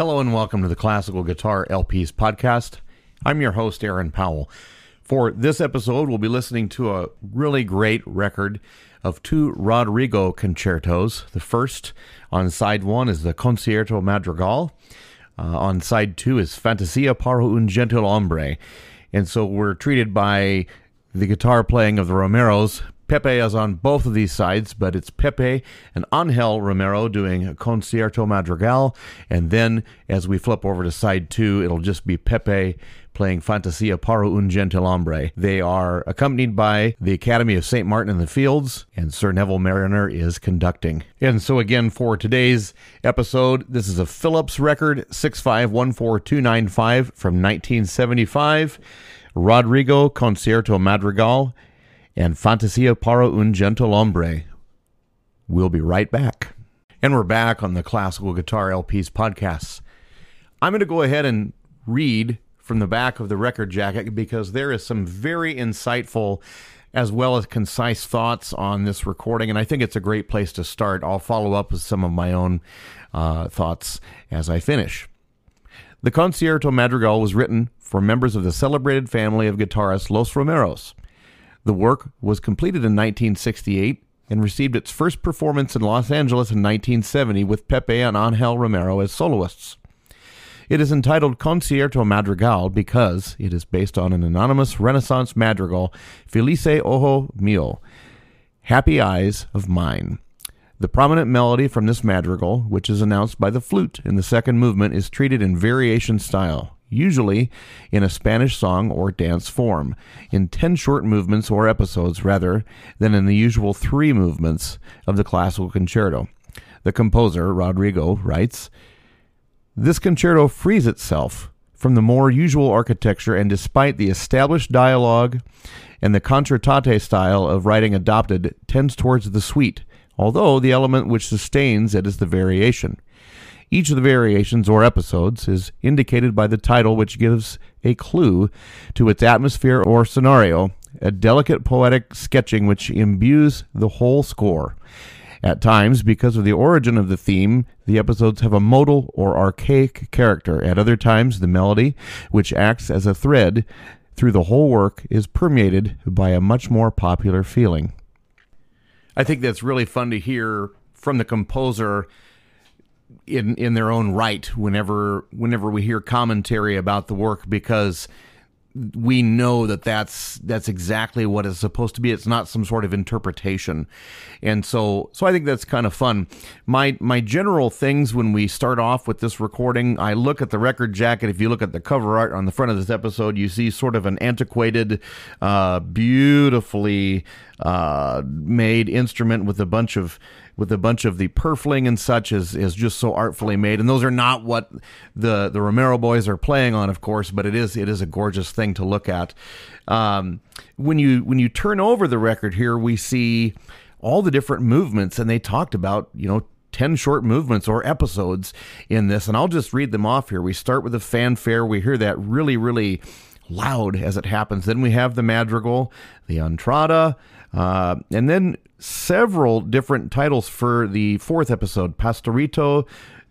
Hello and welcome to the Classical Guitar LPs podcast. I'm your host, Aaron Powell. For this episode, we'll be listening to a really great record of two Rodrigo concertos. The first on side one is the Concierto Madrigal. Uh, on side two is Fantasia para un gentilhombre. And so we're treated by the guitar playing of the Romeros Pepe is on both of these sides, but it's Pepe and Angel Romero doing Concierto Madrigal. And then as we flip over to side two, it'll just be Pepe playing Fantasia para un gentilhombre. They are accompanied by the Academy of St. Martin in the Fields, and Sir Neville Marriner is conducting. And so, again, for today's episode, this is a Philips record 6514295 from 1975. Rodrigo Concierto Madrigal and Fantasia para un gentilhombre. We'll be right back. And we're back on the Classical Guitar LPs podcasts. I'm going to go ahead and read from the back of the record jacket because there is some very insightful as well as concise thoughts on this recording, and I think it's a great place to start. I'll follow up with some of my own uh, thoughts as I finish. The Concierto Madrigal was written for members of the celebrated family of guitarists Los Romeros. The work was completed in 1968 and received its first performance in Los Angeles in 1970 with Pepe and Angel Romero as soloists. It is entitled Concierto Madrigal because it is based on an anonymous Renaissance madrigal, Felice Ojo Mio, Happy Eyes of Mine. The prominent melody from this madrigal, which is announced by the flute in the second movement, is treated in variation style usually in a Spanish song or dance form, in 10 short movements or episodes rather than in the usual three movements of the classical concerto. The composer, Rodrigo, writes This concerto frees itself from the more usual architecture, and despite the established dialogue and the concertante style of writing adopted, tends towards the suite, although the element which sustains it is the variation. Each of the variations or episodes is indicated by the title, which gives a clue to its atmosphere or scenario, a delicate poetic sketching which imbues the whole score. At times, because of the origin of the theme, the episodes have a modal or archaic character. At other times, the melody, which acts as a thread through the whole work, is permeated by a much more popular feeling. I think that's really fun to hear from the composer in in their own right whenever whenever we hear commentary about the work because we know that that's that's exactly what it's supposed to be. It's not some sort of interpretation, and so so I think that's kind of fun. My my general things when we start off with this recording, I look at the record jacket. If you look at the cover art on the front of this episode, you see sort of an antiquated, uh, beautifully uh, made instrument with a bunch of with a bunch of the purfling and such is is just so artfully made. And those are not what the the Romero boys are playing on, of course, but it is it is a gorgeous thing to look at. Um, when you when you turn over the record here, we see all the different movements, and they talked about you know 10 short movements or episodes in this. And I'll just read them off here. We start with a fanfare. We hear that really, really loud as it happens. Then we have the madrigal, the entrada, uh, and then several different titles for the fourth episode Pastorito,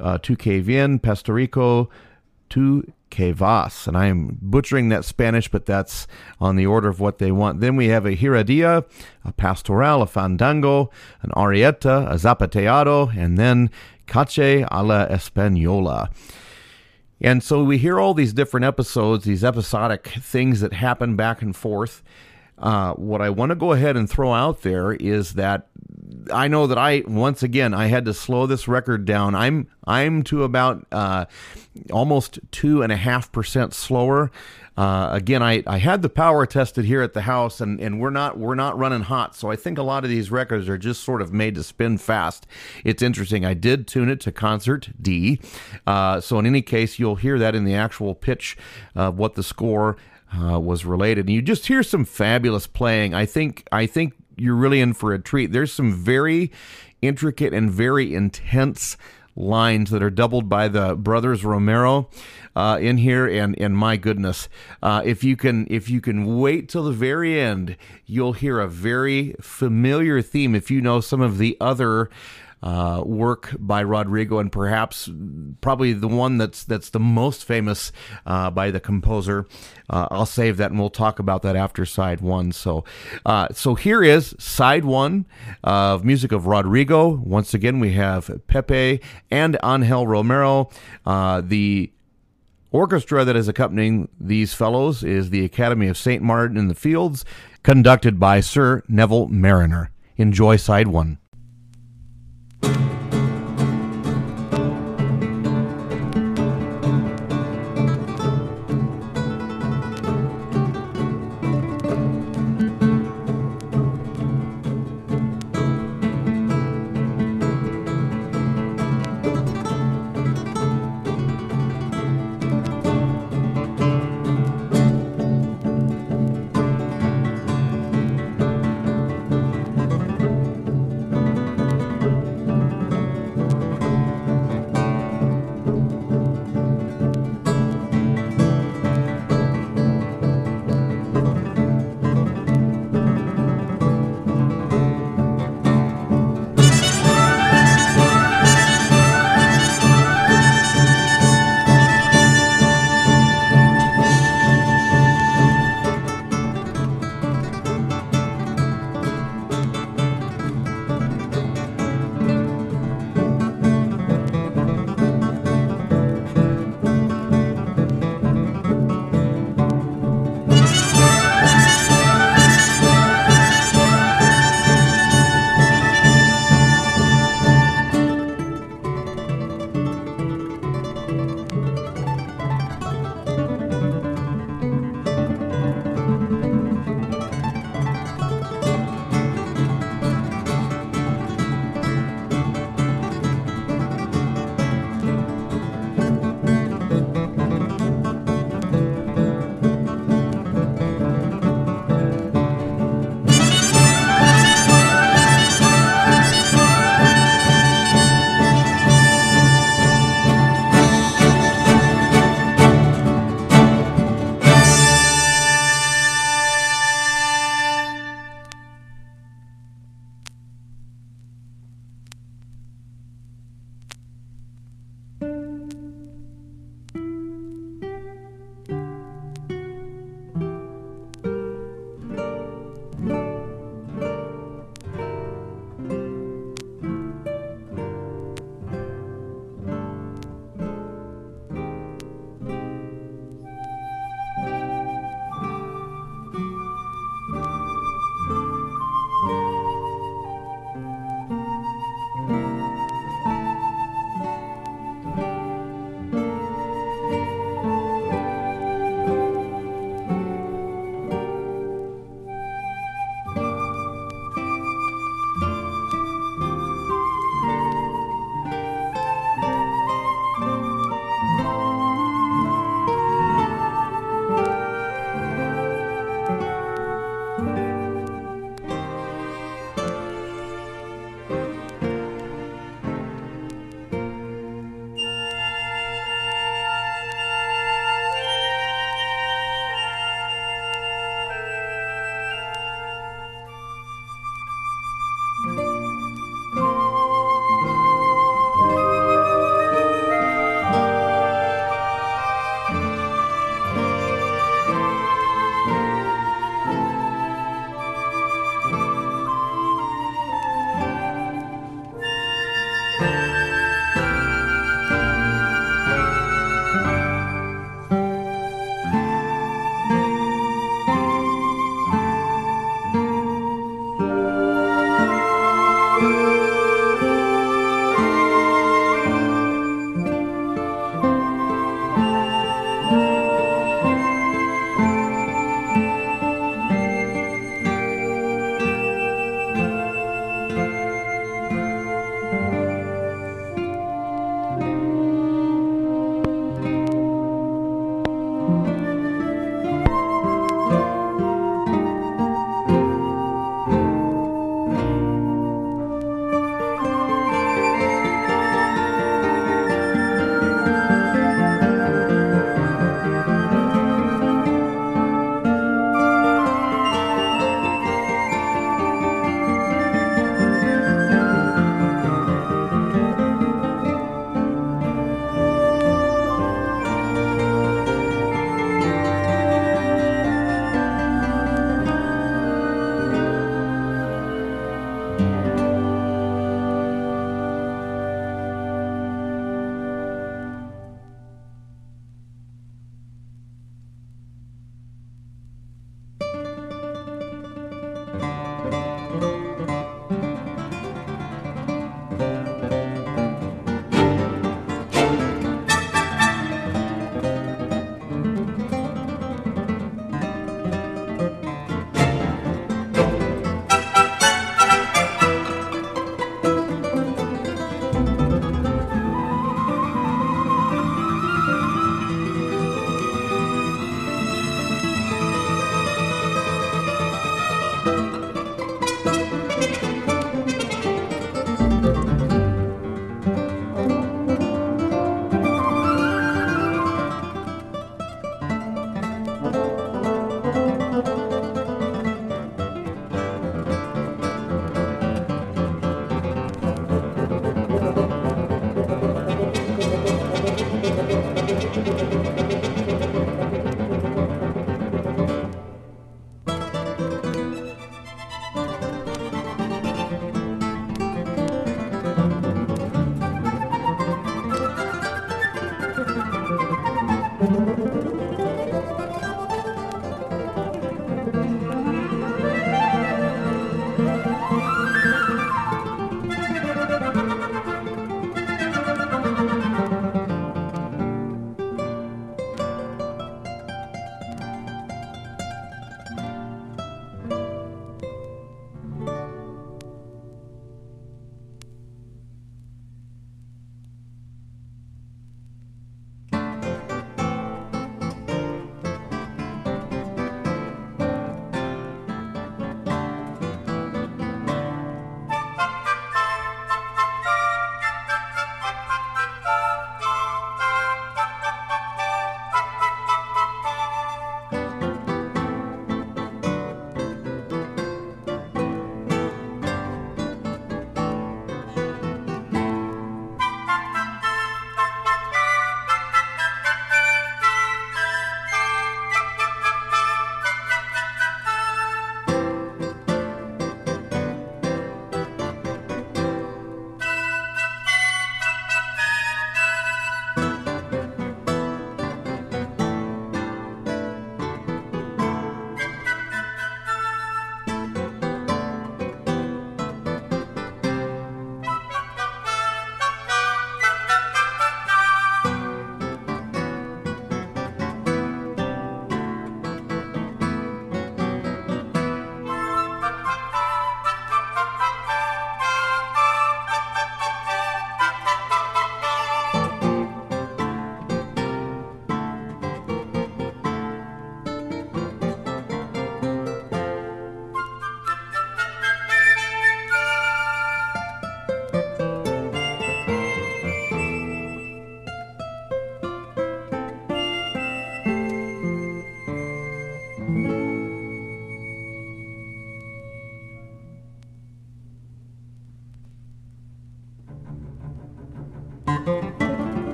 uh, Tu Que Bien, Pastorico, Tu Que Vas. And I am butchering that Spanish, but that's on the order of what they want. Then we have a Girardilla, a Pastoral, a Fandango, an Arietta, a Zapateado, and then Caccia a la Española. And so we hear all these different episodes, these episodic things that happen back and forth. Uh, what I want to go ahead and throw out there is that I know that I once again I had to slow this record down. I'm I'm to about uh, almost two and a half percent slower. Uh, again, I, I had the power tested here at the house, and, and we're not we're not running hot. So I think a lot of these records are just sort of made to spin fast. It's interesting. I did tune it to concert D, uh, so in any case, you'll hear that in the actual pitch of what the score uh, was related. And you just hear some fabulous playing. I think I think you're really in for a treat. There's some very intricate and very intense lines that are doubled by the brothers Romero uh, in here, and and my goodness, uh, if you can if you can wait till the very end, you'll hear a very familiar theme. If you know some of the other uh, work by Rodrigo, and perhaps probably the one that's that's the most famous uh, by the composer. Uh, I'll save that, and we'll talk about that after side one. So, uh, so here is side one of music of Rodrigo. Once again, we have Pepe and Angel Romero. Uh, the orchestra that is accompanying these fellows is the Academy of St. Martin in the Fields, conducted by Sir Neville Marriner. Enjoy side one you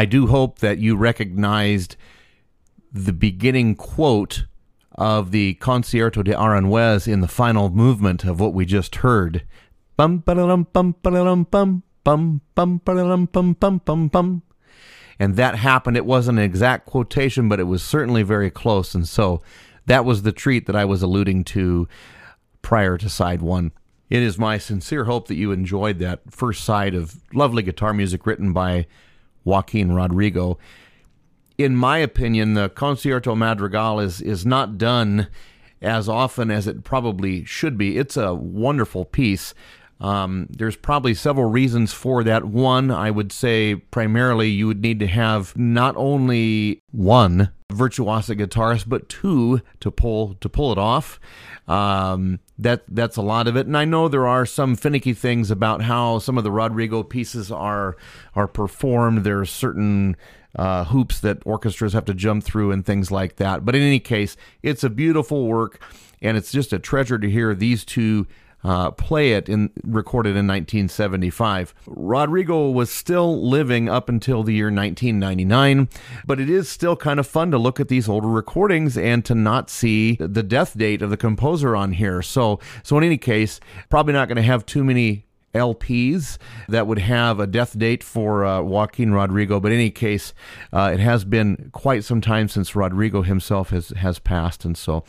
I do hope that you recognized the beginning quote of the Concierto de Aranjuez in the final movement of what we just heard. Bum bum bum bum bum bum bum bum bum. And that happened. It wasn't an exact quotation, but it was certainly very close. And so that was the treat that I was alluding to prior to side one. It is my sincere hope that you enjoyed that first side of lovely guitar music written by Joaquin Rodrigo. In my opinion, the Concierto Madrigal is is not done as often as it probably should be. It's a wonderful piece. Um, there's probably several reasons for that. One, I would say primarily you would need to have not only one virtuoso guitarist, but two to pull to pull it off. Um, that that's a lot of it, and I know there are some finicky things about how some of the Rodrigo pieces are are performed. There are certain uh, hoops that orchestras have to jump through and things like that. But in any case, it's a beautiful work, and it's just a treasure to hear these two uh, play it in recorded in 1975. Rodrigo was still living up until the year 1999, but it is still kind of fun to look at these older recordings and to not see the death date of the composer on here. So, so in any case, probably not going to have too many LPs that would have a death date for uh, Joaquin Rodrigo. But in any case, uh, it has been quite some time since Rodrigo himself has has passed, and so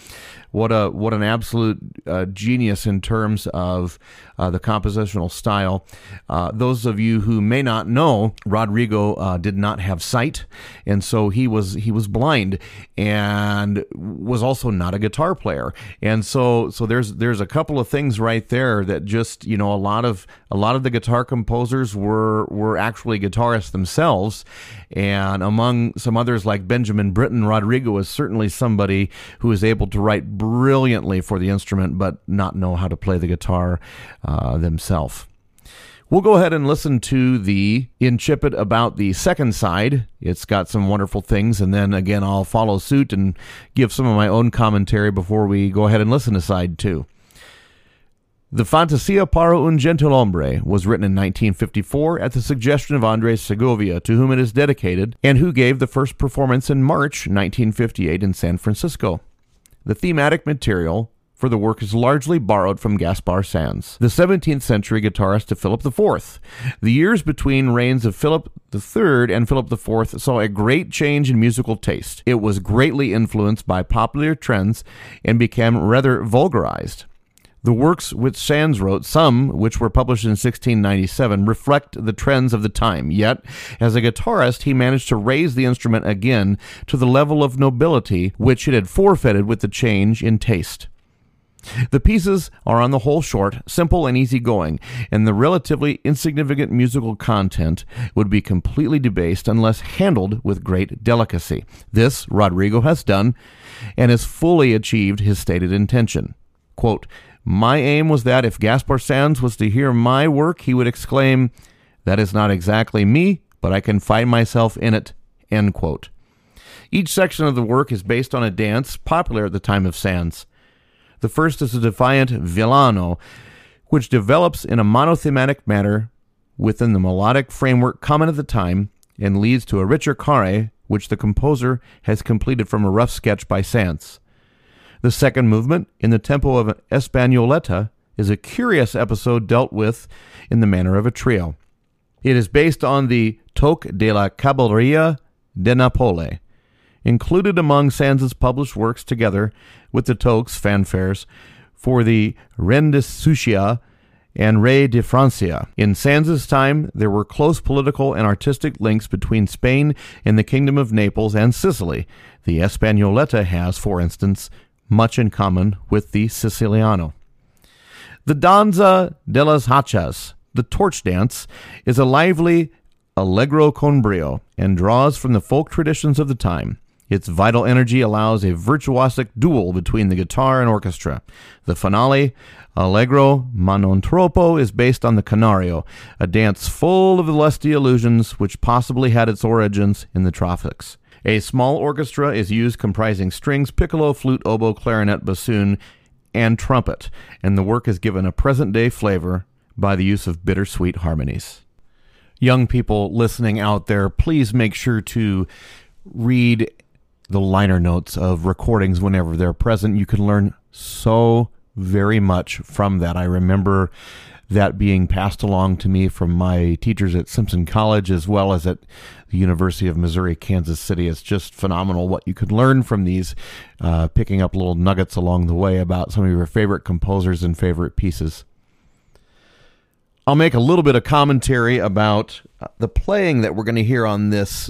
what a what an absolute uh, genius in terms of uh, the compositional style. Uh, those of you who may not know, Rodrigo uh, did not have sight, and so he was he was blind and was also not a guitar player. And so so there's there's a couple of things right there that just you know a lot of a lot of the guitar composers were were actually guitarists themselves, and among some others like Benjamin Britten, Rodrigo is certainly somebody who is able to write brilliantly for the instrument, but not know how to play the guitar uh, themselves. We'll go ahead and listen to the incipit about the second side. It's got some wonderful things, and then again, I'll follow suit and give some of my own commentary before we go ahead and listen to side two. The Fantasia para un Gentilhombre was written in 1954 at the suggestion of Andres Segovia, to whom it is dedicated, and who gave the first performance in March 1958 in San Francisco. The thematic material for the work is largely borrowed from Gaspar Sanz, the 17th century guitarist to Philip IV. The years between reigns of Philip III and Philip IV saw a great change in musical taste. It was greatly influenced by popular trends and became rather vulgarized. The works which Sanz wrote, some which were published in 1697, reflect the trends of the time. Yet, as a guitarist, he managed to raise the instrument again to the level of nobility which it had forfeited with the change in taste. The pieces are on the whole short, simple, and easygoing, and the relatively insignificant musical content would be completely debased unless handled with great delicacy. This Rodrigo has done and has fully achieved his stated intention. Quote, my aim was that if Gaspar Sanz was to hear my work, he would exclaim, That is not exactly me, but I can find myself in it. End quote. Each section of the work is based on a dance popular at the time of Sanz. The first is a defiant villano, which develops in a monothematic manner within the melodic framework common at the time and leads to a ricercare, which the composer has completed from a rough sketch by Sanz. The second movement, in the tempo of an Espagnoletta, is a curious episode dealt with in the manner of a trio. It is based on the Toque de la Caballeria de Napoli, included among Sanz's published works together with the toques, fanfares, for the Reine Sucia and Rey de Francia. In Sanz's time, there were close political and artistic links between Spain and the Kingdom of Naples and Sicily. The Espagnoletta has, for instance, much in common with the Siciliano. The Danza de las Hachas, the torch dance, is a lively allegro con brio and draws from the folk traditions of the time. Its vital energy allows a virtuosic duel between the guitar and orchestra. The finale, Allegro ma non troppo, is based on the Canario, a dance full of the lusty illusions which possibly had its origins in the tropics. A small orchestra is used comprising strings, piccolo, flute, oboe, clarinet, bassoon, and trumpet, and the work is given a present day flavor by the use of bittersweet harmonies. Young people listening out there, please make sure to read the liner notes of recordings whenever they're present. You can learn so very much from that. I remember that being passed along to me from my teachers at Simpson College as well as at the University of Missouri, Kansas City. It's just phenomenal what you could learn from these, uh, picking up little nuggets along the way about some of your favorite composers and favorite pieces. I'll make a little bit of commentary about uh, the playing that we're going to hear on this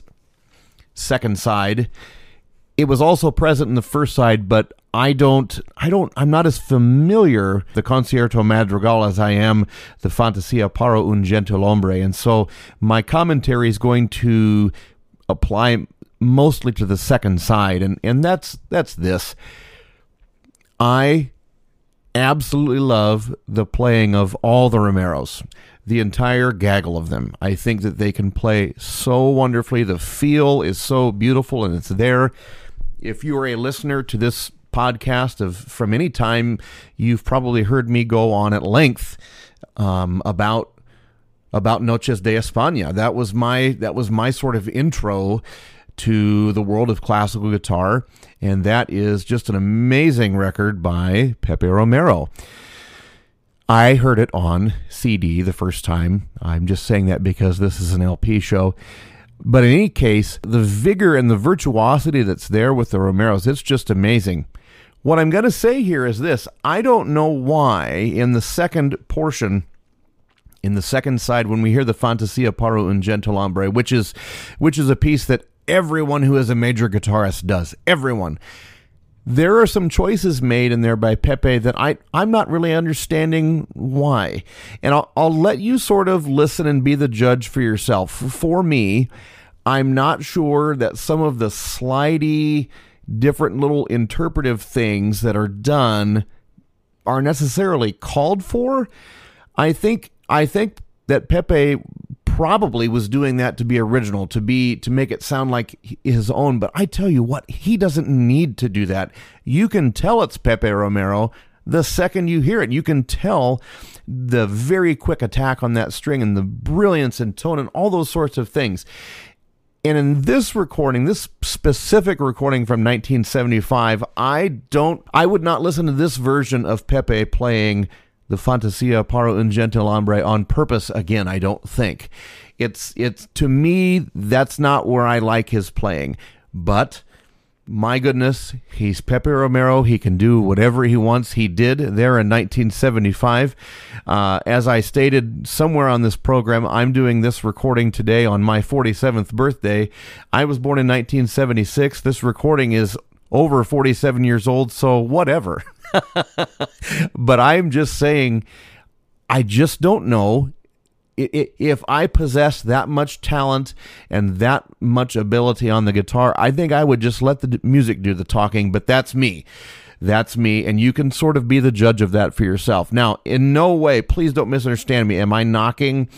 second side it was also present in the first side, but I don't, I don't, I'm not as familiar the Concierto Madrigal as I am the Fantasia para un gentilhombre, and so my commentary is going to apply mostly to the second side, and and that's that's this. I absolutely love the playing of all the Romeros, the entire gaggle of them. I think that they can play so wonderfully. The feel is so beautiful, and it's there if you are a listener to this podcast of from any time, you've probably heard me go on at length um, about about Noches de España. That was my that was my sort of intro to the world of classical guitar, and that is just an amazing record by Pepe Romero. I heard it on CD the first time. I'm just saying that because this is an LP show. But in any case, the vigor and the virtuosity that's there with the Romeros, it's just amazing. What I'm going to say here is this I don't know why in the second portion, in the second side, when we hear the Fantasia para un Gentilhombre, which is, which is a piece that everyone who is a major guitarist does, everyone. There are some choices made in there by Pepe that I, I'm not really understanding why. And I'll, I'll let you sort of listen and be the judge for yourself. For me, I'm not sure that some of the slidey, different little interpretive things that are done are necessarily called for. I think I think that Pepe probably was doing that to be original, to be to make it sound like his own. But I tell you what, he doesn't need to do that. You can tell it's Pepe Romero the second you hear it. You can tell the very quick attack on that string and the brilliance and tone and all those sorts of things. And in this recording, this specific recording from 1975, I don't, I would not listen to this version of Pepe playing the Fantasia para un gentilhombre on purpose again, I don't think. It's, it's, to me, that's not where I like his playing. But, my goodness, he's Pepe Romero. He can do whatever he wants. He did there in 1975. Uh, as I stated somewhere on this program, I'm doing this recording today on my 47th birthday. I was born in 1976. This recording is over 47 years old, so whatever. but I'm just saying, I just don't know if I possessed that much talent and that much ability on the guitar, I think I would just let the music do the talking, but that's me. That's me, and you can sort of be the judge of that for yourself. Now, in no way, please don't misunderstand me. Am I knocking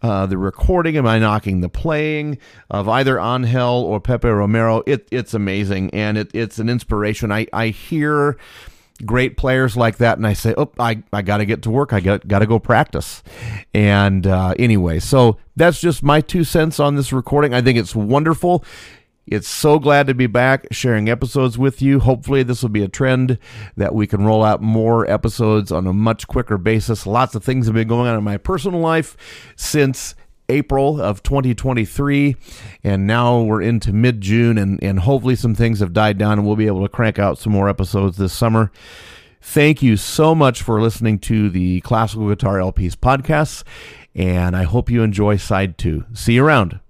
uh, the recording? Am I knocking the playing of either Angel or Pepe Romero? It, it's amazing, and it, it's an inspiration. I, I hear great players like that, and I say, "Oh, I, I got to get to work. I got got to go practice." And uh, anyway, so that's just my two cents on this recording. I think it's wonderful. It's so glad to be back sharing episodes with you. Hopefully, this will be a trend that we can roll out more episodes on a much quicker basis. Lots of things have been going on in my personal life since April of 2023, and now we're into mid June, and, and hopefully some things have died down, and we'll be able to crank out some more episodes this summer. Thank you so much for listening to the Classical Guitar LPs podcasts, and I hope you enjoy side two. See you around.